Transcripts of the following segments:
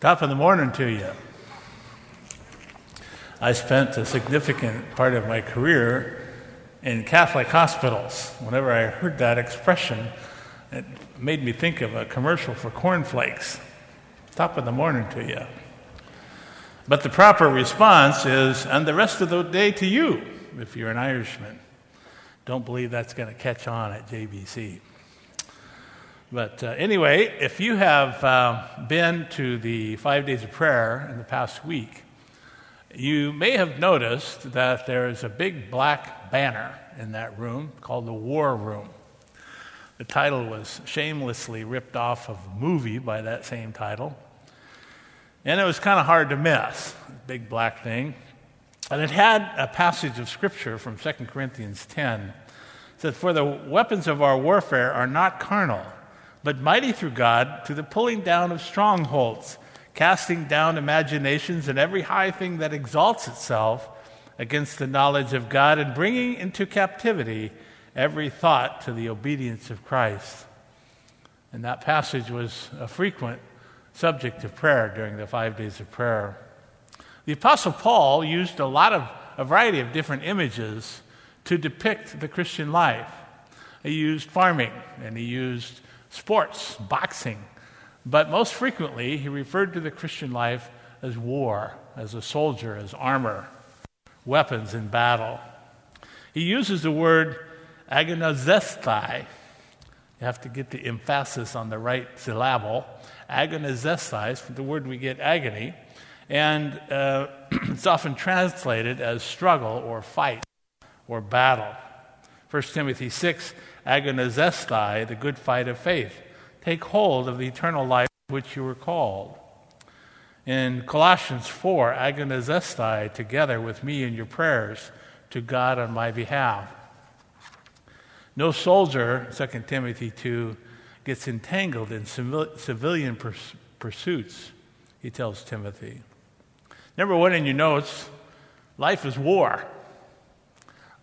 Top of the morning to you. I spent a significant part of my career in Catholic hospitals. Whenever I heard that expression, it made me think of a commercial for cornflakes. Top of the morning to you. But the proper response is, and the rest of the day to you, if you're an Irishman. Don't believe that's going to catch on at JBC. But uh, anyway, if you have uh, been to the five days of prayer in the past week, you may have noticed that there is a big black banner in that room called the War Room. The title was shamelessly ripped off of a movie by that same title. And it was kind of hard to miss, big black thing. And it had a passage of scripture from 2 Corinthians 10. It said, For the weapons of our warfare are not carnal but mighty through God to the pulling down of strongholds, casting down imaginations and every high thing that exalts itself against the knowledge of God, and bringing into captivity every thought to the obedience of Christ. And that passage was a frequent subject of prayer during the five days of prayer. The Apostle Paul used a lot of a variety of different images to depict the Christian life. He used farming and he used sports, boxing. But most frequently, he referred to the Christian life as war, as a soldier, as armor, weapons in battle. He uses the word agonizesthai. You have to get the emphasis on the right syllable. Agonizesthai is the word we get agony. And uh, it's often translated as struggle or fight or battle. 1 Timothy 6 agonizesthai, the good fight of faith. Take hold of the eternal life which you were called. In Colossians 4, agonizesthai together with me in your prayers to God on my behalf. No soldier, 2 Timothy 2, gets entangled in civilian pursuits, he tells Timothy. Number one in your notes life is war.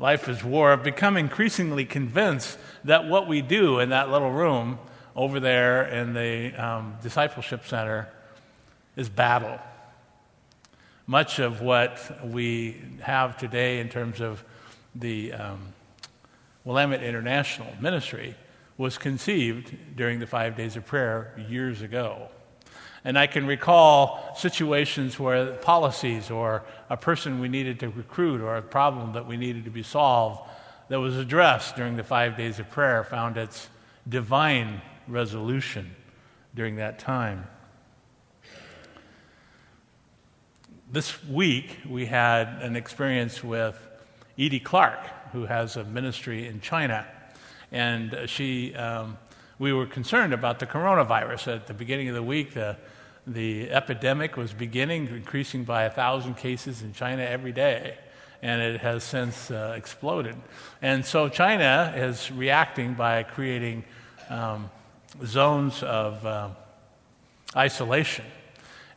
Life is War, I've become increasingly convinced that what we do in that little room over there in the um, discipleship center is battle. Much of what we have today in terms of the um, Willamette International Ministry was conceived during the five days of prayer years ago. And I can recall situations where policies or a person we needed to recruit or a problem that we needed to be solved that was addressed during the five days of prayer found its divine resolution during that time. This week, we had an experience with Edie Clark, who has a ministry in China. And she, um, we were concerned about the coronavirus. At the beginning of the week, the the epidemic was beginning, increasing by a thousand cases in China every day, and it has since uh, exploded. And so China is reacting by creating um, zones of uh, isolation.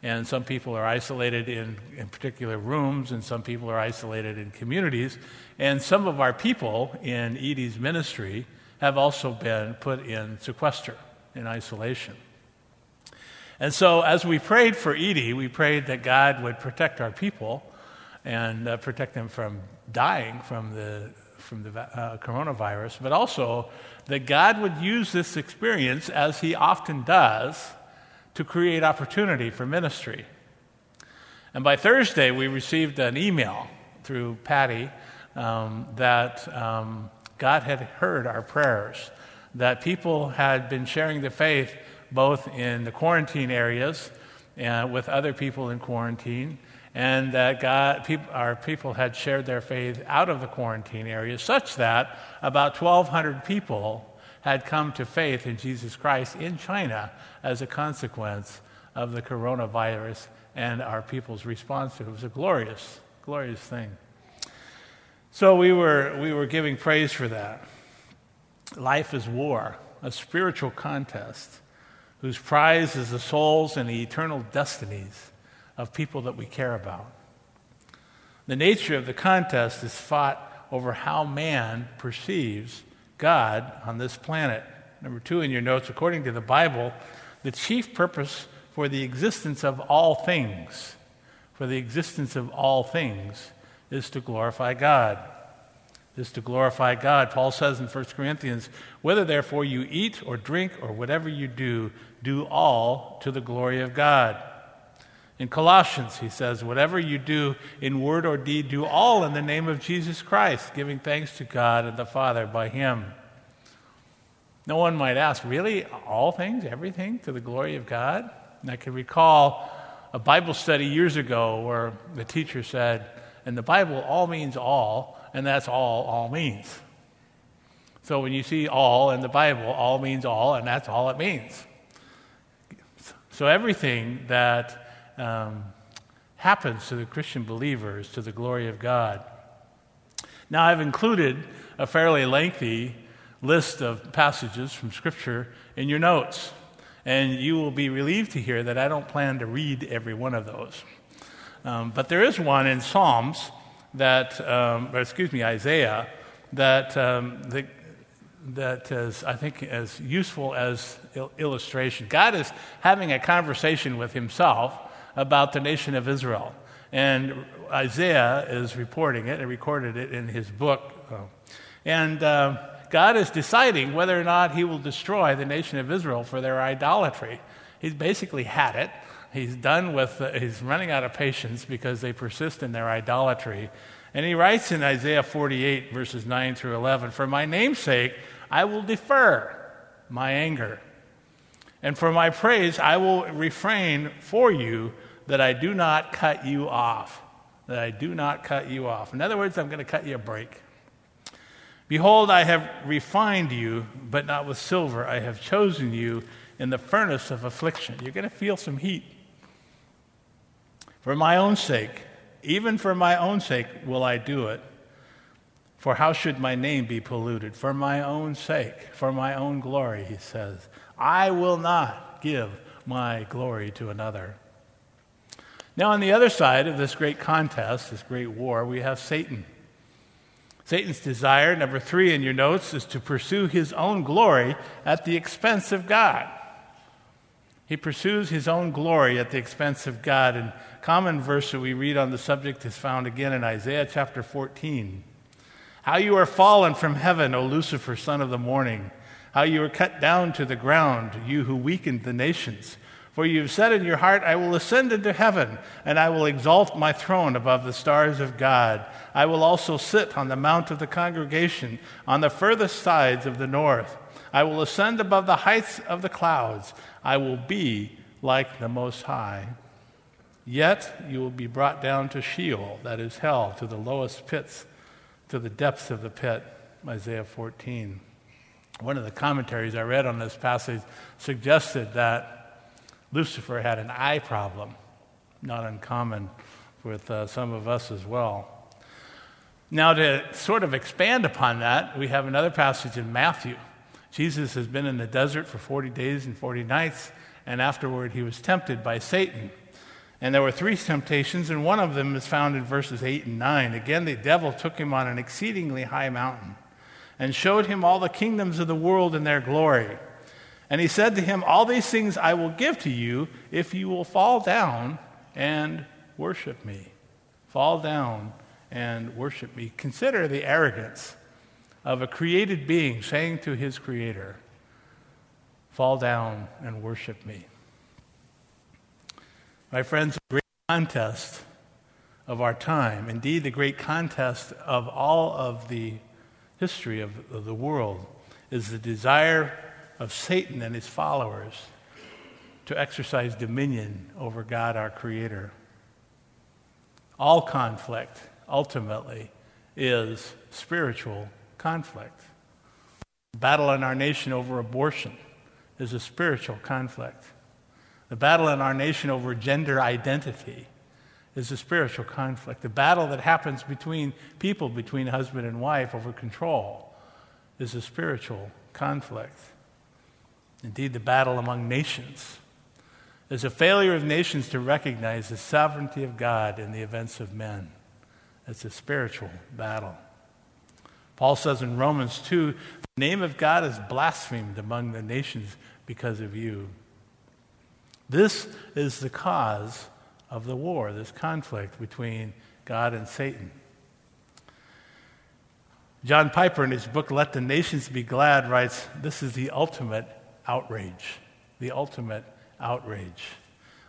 And some people are isolated in, in particular rooms, and some people are isolated in communities. And some of our people in Edie's ministry have also been put in sequester, in isolation. And so, as we prayed for Edie, we prayed that God would protect our people and uh, protect them from dying from the, from the uh, coronavirus, but also that God would use this experience, as He often does, to create opportunity for ministry. And by Thursday, we received an email through Patty um, that um, God had heard our prayers, that people had been sharing the faith both in the quarantine areas and with other people in quarantine, and that God, people, our people had shared their faith out of the quarantine areas, such that about 1,200 people had come to faith in Jesus Christ in China as a consequence of the coronavirus and our people's response to it. It was a glorious, glorious thing. So we were, we were giving praise for that. Life is war, a spiritual contest whose prize is the souls and the eternal destinies of people that we care about. The nature of the contest is fought over how man perceives God on this planet. Number two in your notes, according to the Bible, the chief purpose for the existence of all things, for the existence of all things is to glorify God. Is to glorify God. Paul says in 1 Corinthians, whether therefore you eat or drink or whatever you do, do all to the glory of God. In Colossians, he says, Whatever you do in word or deed, do all in the name of Jesus Christ, giving thanks to God and the Father by him. No one might ask, Really? All things, everything to the glory of God? And I can recall a Bible study years ago where the teacher said, In the Bible, all means all, and that's all all means. So when you see all in the Bible, all means all, and that's all it means. So everything that um, happens to the Christian believers to the glory of God. Now, I've included a fairly lengthy list of passages from Scripture in your notes, and you will be relieved to hear that I don't plan to read every one of those. Um, but there is one in Psalms that, um, or excuse me, Isaiah, that, um, that, that is, I think, as useful as il- illustration. God is having a conversation with himself about the nation of Israel. And Isaiah is reporting it and recorded it in his book. And uh, God is deciding whether or not he will destroy the nation of Israel for their idolatry. He's basically had it. He's done with, he's running out of patience because they persist in their idolatry. And he writes in Isaiah 48, verses 9 through 11 For my name's sake, I will defer my anger. And for my praise, I will refrain for you that I do not cut you off. That I do not cut you off. In other words, I'm going to cut you a break. Behold, I have refined you, but not with silver. I have chosen you in the furnace of affliction. You're going to feel some heat. For my own sake, even for my own sake, will I do it. For how should my name be polluted? For my own sake, for my own glory, he says. I will not give my glory to another. Now, on the other side of this great contest, this great war, we have Satan. Satan's desire, number three in your notes, is to pursue his own glory at the expense of God. He pursues his own glory at the expense of God. And common verse that we read on the subject is found again in Isaiah chapter 14. How you are fallen from heaven, O Lucifer, son of the morning. How you are cut down to the ground, you who weakened the nations. For you have said in your heart, I will ascend into heaven, and I will exalt my throne above the stars of God. I will also sit on the mount of the congregation, on the furthest sides of the north. I will ascend above the heights of the clouds. I will be like the Most High. Yet you will be brought down to Sheol, that is hell, to the lowest pits, to the depths of the pit. Isaiah 14. One of the commentaries I read on this passage suggested that Lucifer had an eye problem, not uncommon with uh, some of us as well. Now, to sort of expand upon that, we have another passage in Matthew. Jesus has been in the desert for 40 days and 40 nights, and afterward he was tempted by Satan. And there were three temptations, and one of them is found in verses 8 and 9. Again, the devil took him on an exceedingly high mountain and showed him all the kingdoms of the world and their glory. And he said to him, All these things I will give to you if you will fall down and worship me. Fall down and worship me. Consider the arrogance of a created being saying to his creator, Fall down and worship me. My friends, the great contest of our time, indeed, the great contest of all of the history of, of the world, is the desire of Satan and his followers to exercise dominion over God, our Creator. All conflict, ultimately, is spiritual conflict. The battle in our nation over abortion is a spiritual conflict. The battle in our nation over gender identity is a spiritual conflict. The battle that happens between people, between husband and wife over control, is a spiritual conflict. Indeed, the battle among nations is a failure of nations to recognize the sovereignty of God in the events of men. It's a spiritual battle. Paul says in Romans 2 the name of God is blasphemed among the nations because of you. This is the cause of the war, this conflict between God and Satan. John Piper, in his book, Let the Nations Be Glad, writes this is the ultimate outrage. The ultimate outrage.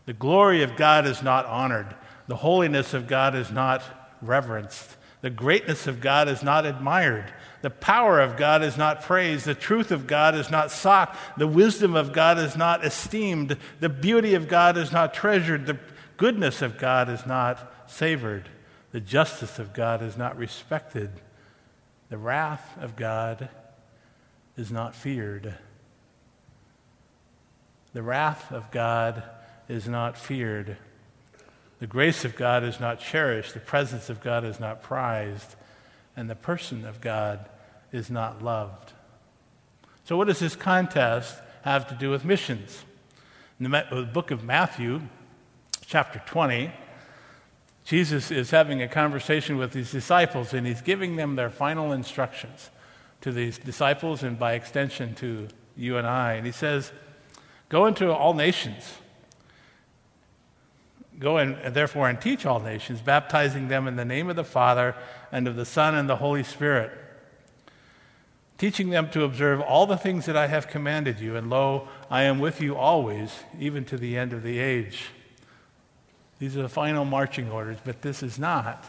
The glory of God is not honored, the holiness of God is not reverenced, the greatness of God is not admired, the power of God is not praised, the truth of God is not sought, the wisdom of God is not esteemed, the beauty of God is not treasured, the goodness of God is not savored, the justice of God is not respected, the wrath of God is not feared. The wrath of God is not feared. The grace of God is not cherished. The presence of God is not prized. And the person of God is not loved. So, what does this contest have to do with missions? In the uh, book of Matthew, chapter 20, Jesus is having a conversation with his disciples and he's giving them their final instructions to these disciples and by extension to you and I. And he says, Go into all nations. Go and therefore and teach all nations, baptizing them in the name of the Father and of the Son and the Holy Spirit, teaching them to observe all the things that I have commanded you. And lo, I am with you always, even to the end of the age. These are the final marching orders, but this is not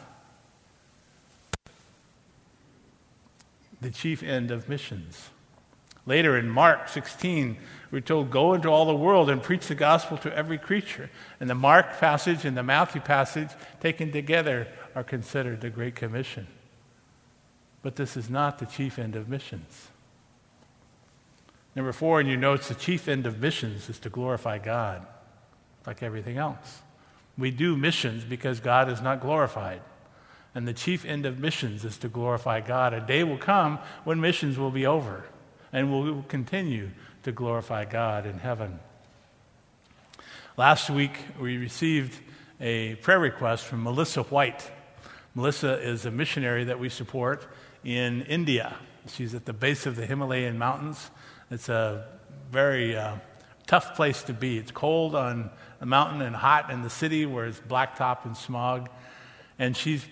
the chief end of missions. Later in Mark 16, we're told, Go into all the world and preach the gospel to every creature. And the Mark passage and the Matthew passage, taken together, are considered the Great Commission. But this is not the chief end of missions. Number four in your notes, the chief end of missions is to glorify God, like everything else. We do missions because God is not glorified. And the chief end of missions is to glorify God. A day will come when missions will be over and we will continue to glorify God in heaven. Last week, we received a prayer request from Melissa White. Melissa is a missionary that we support in India. She's at the base of the Himalayan mountains. It's a very uh, tough place to be. It's cold on the mountain and hot in the city where it's blacktop and smog. And she's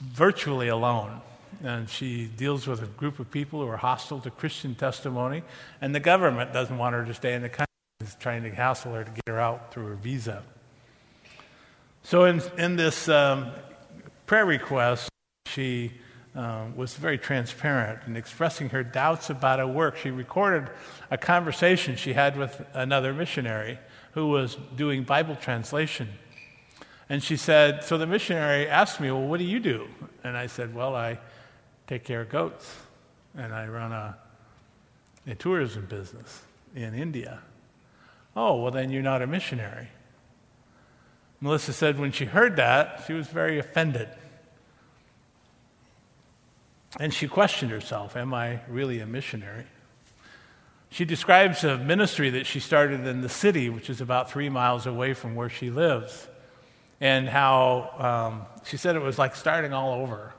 virtually alone and she deals with a group of people who are hostile to Christian testimony, and the government doesn't want her to stay in the country. Is trying to hassle her to get her out through her visa. So, in, in this um, prayer request, she um, was very transparent in expressing her doubts about her work. She recorded a conversation she had with another missionary who was doing Bible translation. And she said, So the missionary asked me, Well, what do you do? And I said, Well, I take care of goats, and I run a, a tourism business in India. Oh, well, then you're not a missionary. Melissa said when she heard that, she was very offended. And she questioned herself Am I really a missionary? She describes a ministry that she started in the city, which is about three miles away from where she lives, and how um, she said it was like starting all over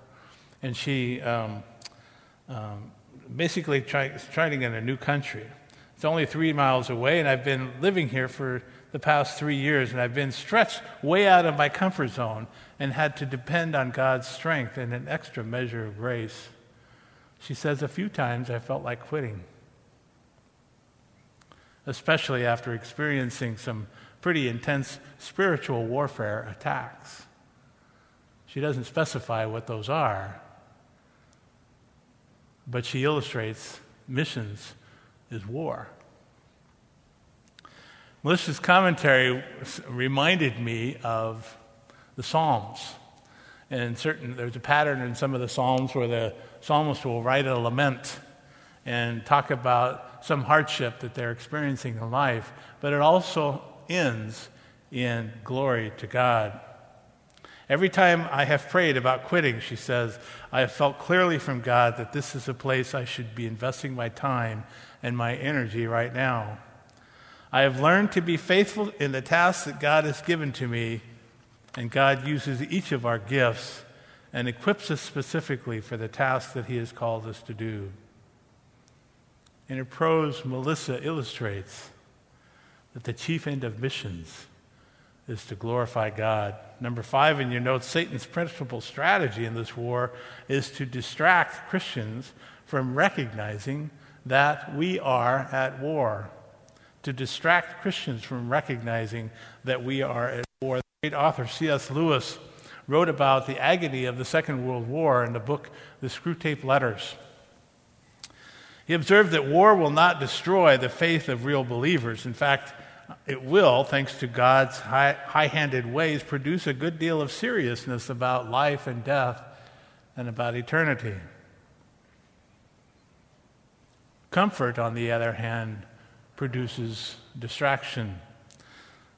and she um, um, basically try, trying to get a new country. It's only three miles away, and I've been living here for the past three years, and I've been stretched way out of my comfort zone and had to depend on God's strength and an extra measure of grace. She says, A few times I felt like quitting, especially after experiencing some pretty intense spiritual warfare attacks. She doesn't specify what those are, but she illustrates missions is war. Melissa's commentary reminded me of the Psalms. And certain, there's a pattern in some of the Psalms where the psalmist will write a lament and talk about some hardship that they're experiencing in life, but it also ends in glory to God. Every time I have prayed about quitting, she says, I have felt clearly from God that this is a place I should be investing my time and my energy right now. I have learned to be faithful in the tasks that God has given to me, and God uses each of our gifts and equips us specifically for the tasks that He has called us to do. In her prose, Melissa illustrates that the chief end of missions is to glorify God. Number five in your notes Satan's principal strategy in this war is to distract Christians from recognizing that we are at war. To distract Christians from recognizing that we are at war. The great author C.S. Lewis wrote about the agony of the Second World War in the book The Screwtape Letters. He observed that war will not destroy the faith of real believers. In fact, it will, thanks to God's high handed ways, produce a good deal of seriousness about life and death and about eternity. Comfort, on the other hand, produces distraction.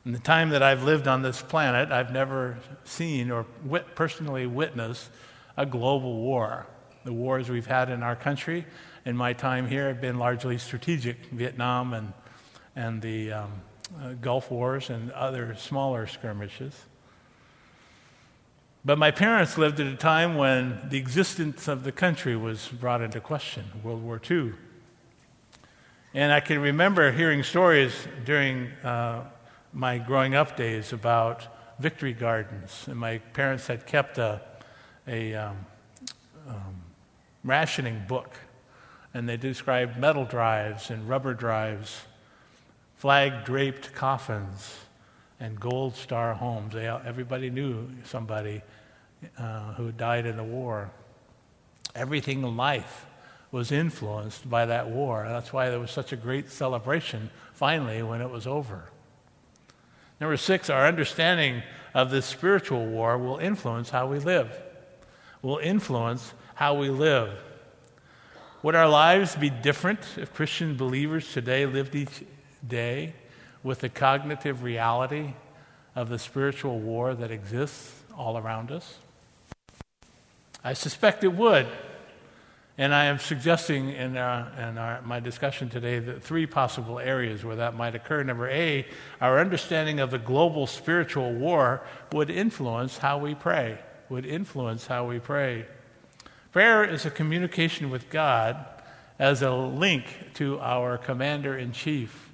In the time that I've lived on this planet, I've never seen or wit- personally witnessed a global war. The wars we've had in our country in my time here have been largely strategic Vietnam and, and the um, uh, Gulf Wars and other smaller skirmishes. But my parents lived at a time when the existence of the country was brought into question, World War II. And I can remember hearing stories during uh, my growing up days about victory gardens. And my parents had kept a, a um, um, rationing book and they described metal drives and rubber drives, flag draped coffins, and gold star homes. They, everybody knew somebody uh, who died in the war. Everything in life was influenced by that war. That's why there was such a great celebration finally when it was over. Number six, our understanding of this spiritual war will influence how we live. Will influence how we live. Would our lives be different if Christian believers today lived each day with the cognitive reality of the spiritual war that exists all around us? I suspect it would. And I am suggesting in, uh, in our, my discussion today that three possible areas where that might occur. Number A, our understanding of the global spiritual war would influence how we pray, would influence how we pray. Prayer is a communication with God as a link to our commander in chief.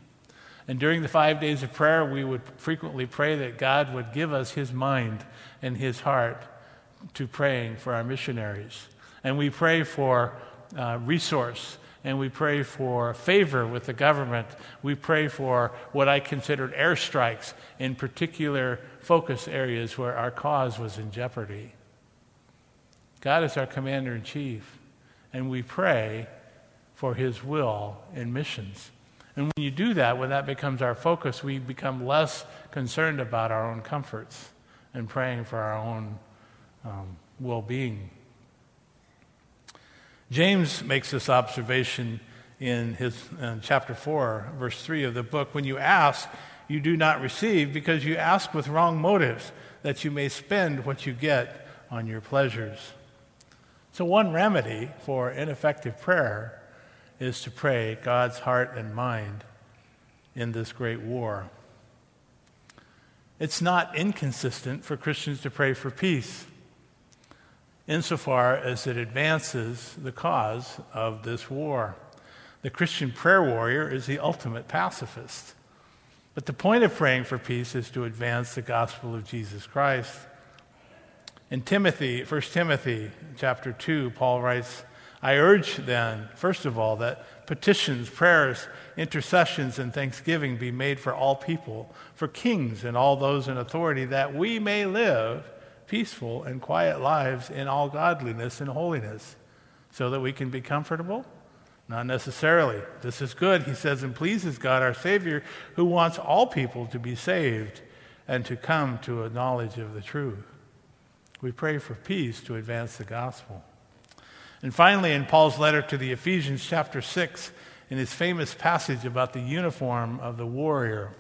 And during the five days of prayer, we would frequently pray that God would give us his mind and his heart to praying for our missionaries. And we pray for uh, resource and we pray for favor with the government. We pray for what I considered airstrikes in particular focus areas where our cause was in jeopardy. God is our commander in chief, and we pray for his will in missions. And when you do that, when that becomes our focus, we become less concerned about our own comforts and praying for our own um, well being. James makes this observation in his in chapter 4, verse 3 of the book. When you ask, you do not receive because you ask with wrong motives, that you may spend what you get on your pleasures. So, one remedy for ineffective prayer is to pray God's heart and mind in this great war. It's not inconsistent for Christians to pray for peace insofar as it advances the cause of this war. The Christian prayer warrior is the ultimate pacifist. But the point of praying for peace is to advance the gospel of Jesus Christ. In Timothy, 1 Timothy chapter 2, Paul writes, I urge then, first of all, that petitions, prayers, intercessions, and thanksgiving be made for all people, for kings and all those in authority, that we may live peaceful and quiet lives in all godliness and holiness, so that we can be comfortable? Not necessarily. This is good, he says, and pleases God our Savior, who wants all people to be saved and to come to a knowledge of the truth. We pray for peace to advance the gospel. And finally, in Paul's letter to the Ephesians, chapter 6, in his famous passage about the uniform of the warrior,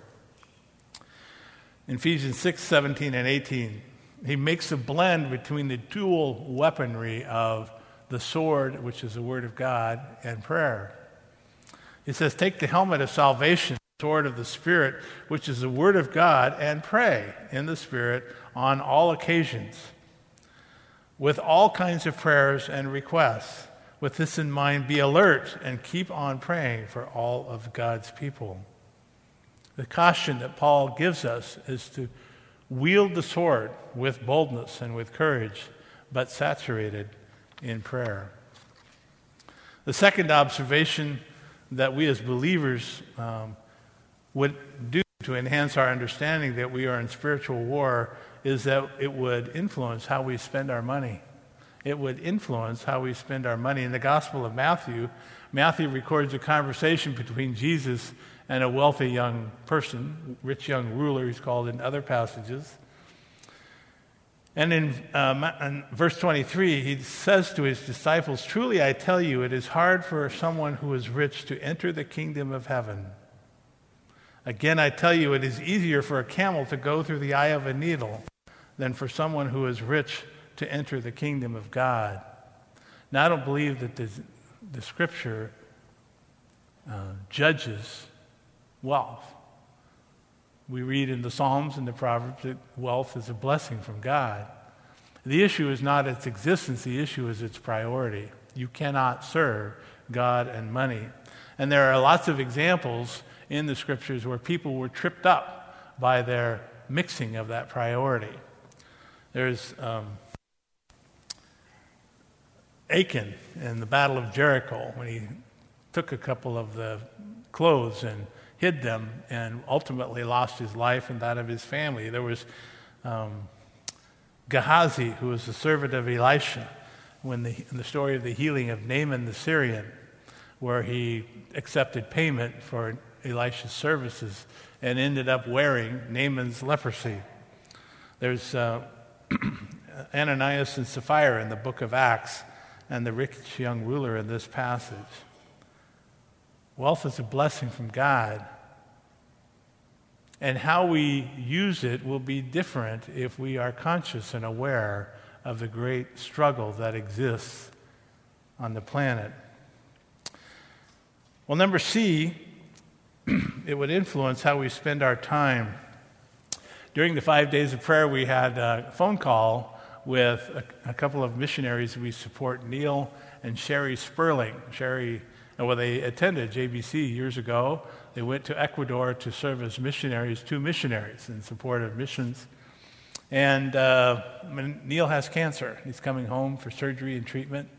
in Ephesians 6 17 and 18, he makes a blend between the dual weaponry of the sword, which is the word of God, and prayer. He says, Take the helmet of salvation, sword of the Spirit, which is the word of God, and pray in the Spirit on all occasions with all kinds of prayers and requests. With this in mind, be alert and keep on praying for all of God's people. The caution that Paul gives us is to wield the sword with boldness and with courage, but saturated in prayer. The second observation that we as believers um, would do to enhance our understanding that we are in spiritual war is that it would influence how we spend our money. It would influence how we spend our money. In the Gospel of Matthew, Matthew records a conversation between Jesus and a wealthy young person, rich young ruler, he's called in other passages. And in, um, in, verse 23, he says to his disciples, Truly I tell you, it is hard for someone who is rich to enter the kingdom of heaven. Again, I tell you, it is easier for a camel to go through the eye of a needle than for someone who is rich to enter the kingdom of God. Now, I don't believe that the, the scripture uh, judges wealth. We read in the Psalms and the Proverbs that wealth is a blessing from God. The issue is not its existence, the issue is its priority. You cannot serve God and money. And there are lots of examples in the scriptures where people were tripped up by their mixing of that priority. There's um, Achan in the Battle of Jericho when he took a couple of the clothes and hid them and ultimately lost his life and that of his family. There was um, Gehazi, who was the servant of Elisha, when the, in the story of the healing of Naaman the Syrian, where he accepted payment for Elisha's services and ended up wearing Naaman's leprosy. There's uh, Ananias and Sapphira in the book of Acts, and the rich young ruler in this passage. Wealth is a blessing from God. And how we use it will be different if we are conscious and aware of the great struggle that exists on the planet. Well, number C, it would influence how we spend our time. During the five days of prayer, we had a phone call with a, a couple of missionaries we support, Neil and Sherry Sperling. Sherry and when they attended JBC years ago, they went to Ecuador to serve as missionaries, two missionaries in support of missions. And uh, Neil has cancer. He's coming home for surgery and treatment.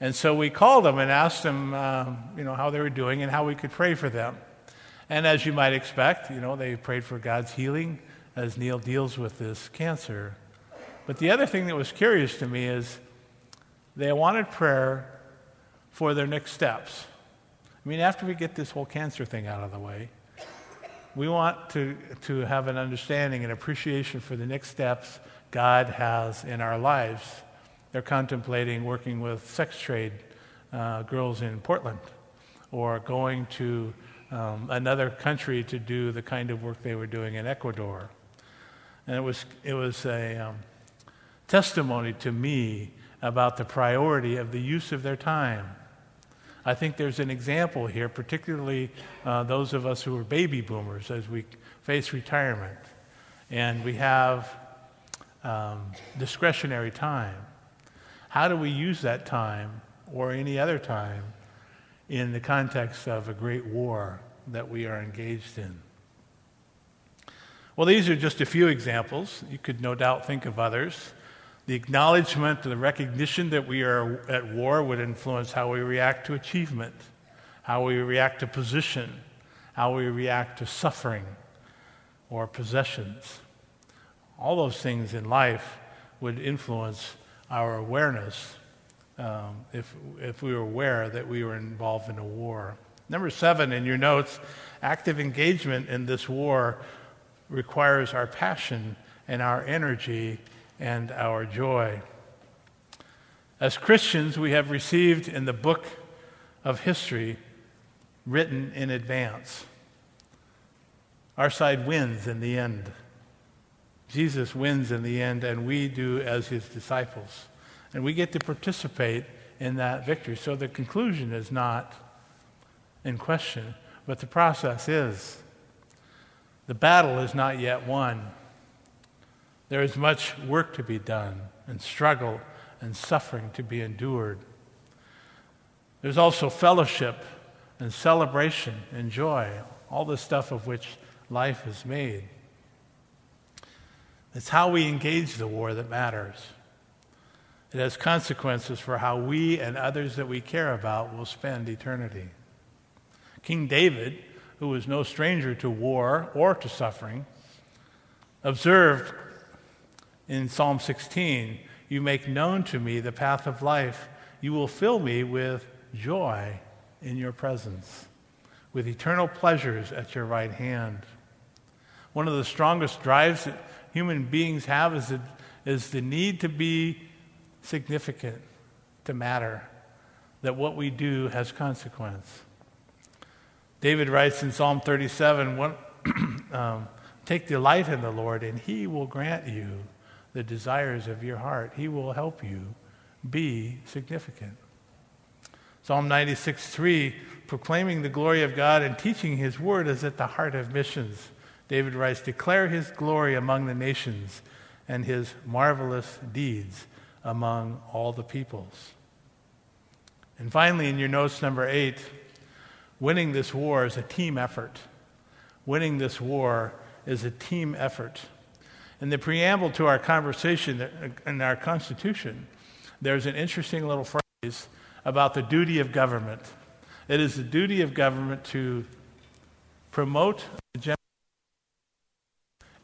And so we called them and asked them, uh, you know, how they were doing and how we could pray for them. And as you might expect, you know, they prayed for God's healing as Neil deals with this cancer. But the other thing that was curious to me is they wanted prayer for their next steps. I mean, after we get this whole cancer thing out of the way, we want to, to have an understanding and appreciation for the next steps God has in our lives. They're contemplating working with sex trade uh, girls in Portland or going to um, another country to do the kind of work they were doing in Ecuador. And it was, it was a um, testimony to me about the priority of the use of their time. I think there's an example here, particularly uh, those of us who are baby boomers as we face retirement. And we have um, discretionary time. How do we use that time or any other time in the context of a great war that we are engaged in? Well, these are just a few examples. You could no doubt think of others. The acknowledgement, the recognition that we are at war would influence how we react to achievement, how we react to position, how we react to suffering or possessions. All those things in life would influence our awareness um, if, if we were aware that we were involved in a war. Number seven in your notes active engagement in this war requires our passion and our energy and our joy. As Christians, we have received in the book of history written in advance. Our side wins in the end. Jesus wins in the end, and we do as his disciples. And we get to participate in that victory. So the conclusion is not in question, but the process is. The battle is not yet won. There is much work to be done, and struggle and suffering to be endured. There's also fellowship and celebration and joy, all the stuff of which life is made. It's how we engage the war that matters. It has consequences for how we and others that we care about will spend eternity. King David, who was no stranger to war or to suffering, observed in Psalm 16 You make known to me the path of life. You will fill me with joy in your presence, with eternal pleasures at your right hand. One of the strongest drives that human beings have is the, is the need to be significant, to matter, that what we do has consequence. David writes in Psalm 37 one, um, Take delight in the Lord, and he will grant you the desires of your heart. He will help you be significant. Psalm 96 3, proclaiming the glory of God and teaching his word is at the heart of missions. David writes, Declare his glory among the nations and his marvelous deeds among all the peoples. And finally, in your notes, number eight, winning this war is a team effort. Winning this war is a team effort. In the preamble to our conversation in our Constitution, there's an interesting little phrase about the duty of government. It is the duty of government to promote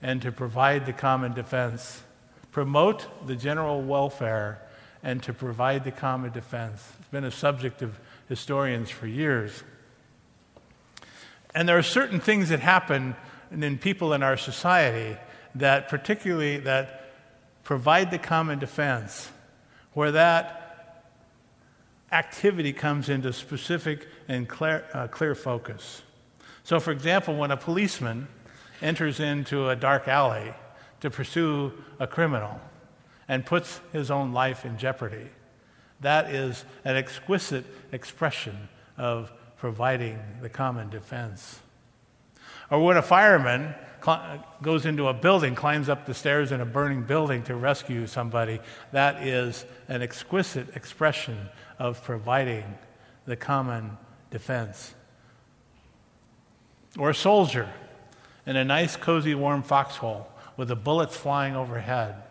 and to provide the common defense promote the general welfare, and to provide the common defense. It's been a subject of historians for years. And there are certain things that happen in people in our society that particularly that provide the common defense, where that activity comes into specific and clear, uh, clear focus. So, for example, when a policeman enters into a dark alley to pursue a criminal and puts his own life in jeopardy. That is an exquisite expression of providing the common defense. Or when a fireman cl- goes into a building, climbs up the stairs in a burning building to rescue somebody, that is an exquisite expression of providing the common defense. Or a soldier in a nice, cozy, warm foxhole with the bullets flying overhead.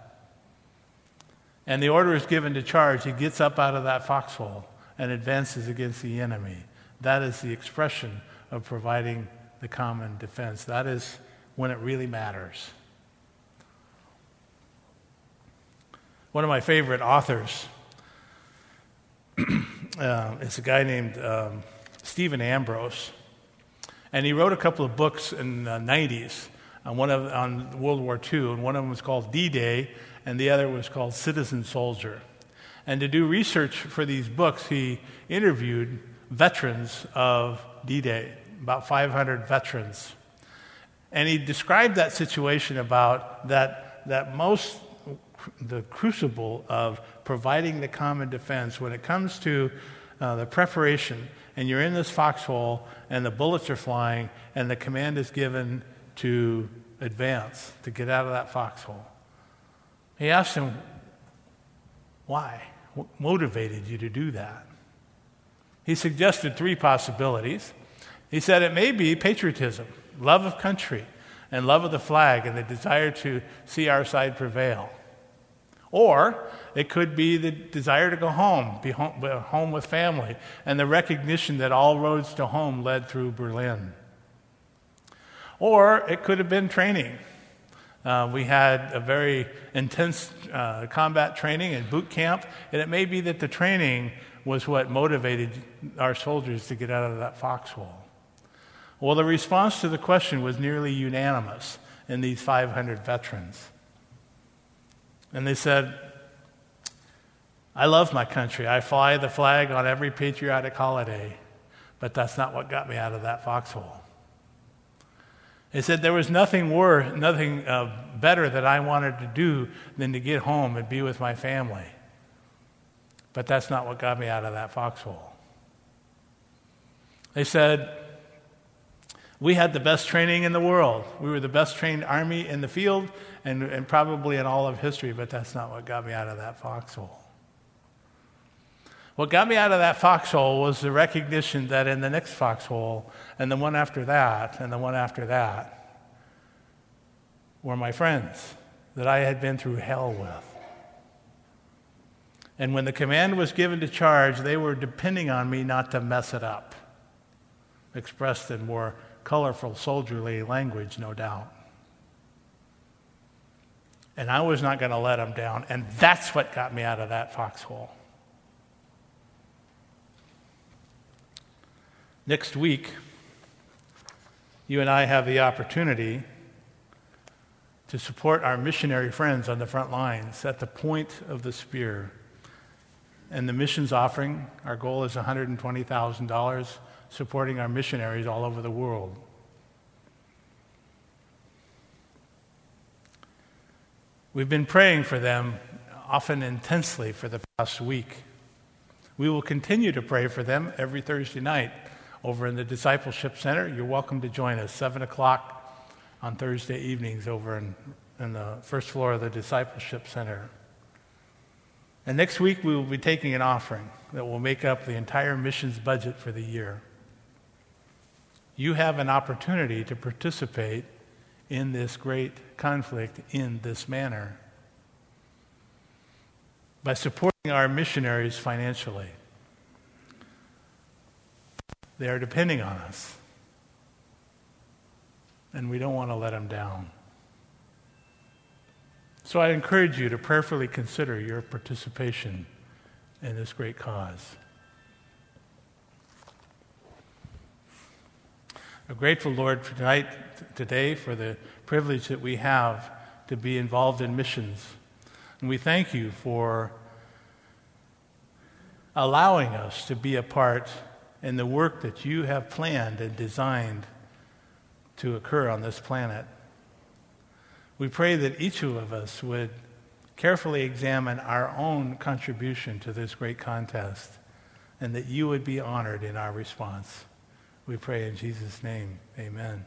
And the order is given to charge. He gets up out of that foxhole and advances against the enemy. That is the expression of providing the common defense. That is when it really matters. One of my favorite authors uh, is a guy named um, Stephen Ambrose. And he wrote a couple of books in the 90s on, one of, on World War II, and one of them was called D Day, and the other was called Citizen Soldier. And to do research for these books, he interviewed veterans of D Day, about 500 veterans. And he described that situation about that, that most, the crucible of providing the common defense when it comes to uh, the preparation, and you're in this foxhole, and the bullets are flying, and the command is given to advance, to get out of that foxhole. He asked him, Why? What motivated you to do that? He suggested three possibilities. He said it may be patriotism, love of country, and love of the flag, and the desire to see our side prevail. Or it could be the desire to go home, be home, home with family, and the recognition that all roads to home led through Berlin. Or it could have been training. Uh, we had a very intense uh, combat training and boot camp, and it may be that the training was what motivated our soldiers to get out of that foxhole. Well, the response to the question was nearly unanimous in these 500 veterans. And they said, I love my country. I fly the flag on every patriotic holiday, but that's not what got me out of that foxhole. He said there was nothing worse, nothing uh, better that I wanted to do than to get home and be with my family. But that's not what got me out of that foxhole. They said, we had the best training in the world. We were the best trained army in the field and, and probably in all of history, but that's not what got me out of that foxhole. What got me out of that foxhole was the recognition that in the next foxhole, and the one after that, and the one after that, were my friends that I had been through hell with. And when the command was given to charge, they were depending on me not to mess it up. Expressed in more colorful, soldierly language, no doubt. And I was not going to let them down. And that's what got me out of that foxhole. Next week, you and I have the opportunity to support our missionary friends on the front lines at the point of the spear. And the missions offering, our goal is $120,000, supporting our missionaries all over the world. We've been praying for them often intensely for the past week. We will continue to pray for them every Thursday night over in the Discipleship Center. You're welcome to join us, 7 o'clock on Thursday evenings over in, in the first floor of the Discipleship Center. And next week, we will be taking an offering that will make up the entire missions budget for the year. You have an opportunity to participate in this great conflict in this manner by supporting our missionaries financially. They are depending on us, and we don't want to let them down. So I encourage you to prayerfully consider your participation in this great cause. I'm grateful, Lord, for tonight, today, for the privilege that we have to be involved in missions. And we thank you for allowing us to be a part in the work that you have planned and designed to occur on this planet. We pray that each of us would carefully examine our own contribution to this great contest and that you would be honored in our response. We pray in Jesus' name. Amen.